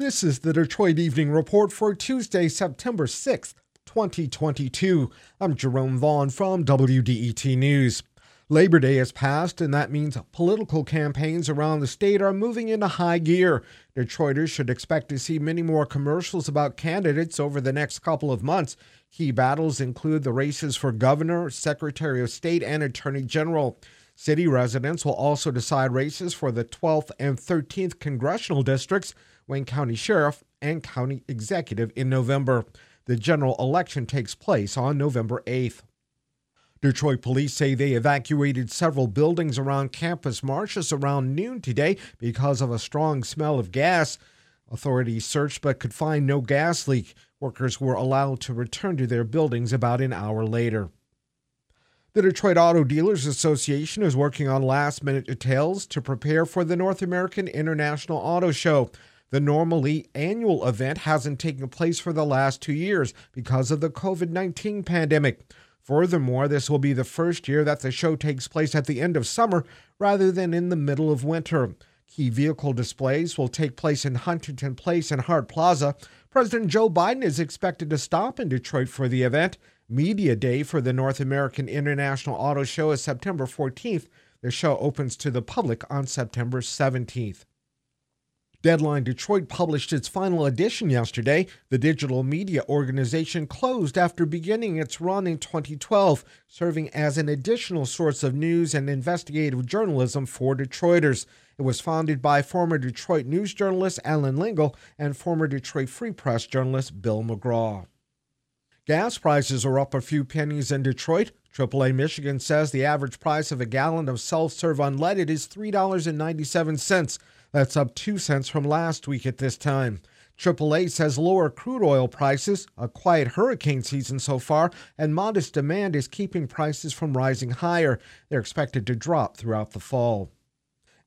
This is the Detroit Evening Report for Tuesday, September 6th, 2022. I'm Jerome Vaughn from WDET News. Labor Day has passed, and that means political campaigns around the state are moving into high gear. Detroiters should expect to see many more commercials about candidates over the next couple of months. Key battles include the races for governor, secretary of state, and attorney general. City residents will also decide races for the 12th and 13th congressional districts, Wayne County Sheriff, and County Executive in November. The general election takes place on November 8th. Detroit police say they evacuated several buildings around Campus Martius around noon today because of a strong smell of gas. Authorities searched but could find no gas leak. Workers were allowed to return to their buildings about an hour later. The Detroit Auto Dealers Association is working on last minute details to prepare for the North American International Auto Show. The normally annual event hasn't taken place for the last two years because of the COVID 19 pandemic. Furthermore, this will be the first year that the show takes place at the end of summer rather than in the middle of winter. Key vehicle displays will take place in Huntington Place and Hart Plaza. President Joe Biden is expected to stop in Detroit for the event. Media Day for the North American International Auto Show is September 14th. The show opens to the public on September 17th. Deadline Detroit published its final edition yesterday. The digital media organization closed after beginning its run in 2012, serving as an additional source of news and investigative journalism for Detroiters. It was founded by former Detroit news journalist Allan Lengel and former Detroit Free Press journalist Bill McGraw. Gas prices are up a few pennies in Detroit. AAA Michigan says the average price of a gallon of self serve unleaded is $3.97. That's up 2 cents from last week at this time. AAA says lower crude oil prices, a quiet hurricane season so far, and modest demand is keeping prices from rising higher. They're expected to drop throughout the fall.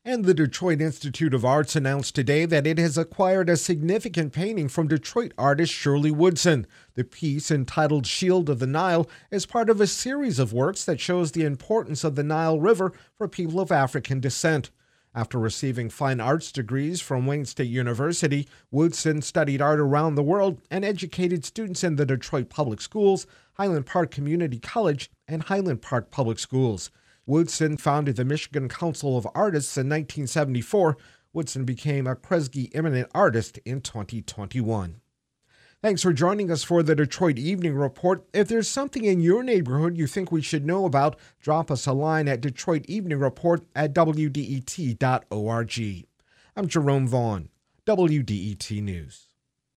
And the Detroit Institute of Arts announced today that it has acquired a significant painting from Detroit artist Shirley Woodson. The piece, entitled Shield of the Nile, is part of a series of works that shows the importance of the Nile River for people of African descent. After receiving fine arts degrees from Wayne State University, Woodson studied art around the world and educated students in the Detroit Public Schools, Highland Park Community College, and Highland Park Public Schools. Woodson founded the Michigan Council of Artists in 1974. Woodson became a Kresge Eminent Artist in 2021. Thanks for joining us for the Detroit Evening Report. If there's something in your neighborhood you think we should know about, drop us a line at Detroit Evening Report at WDET.org. I'm Jerome Vaughn, WDET News.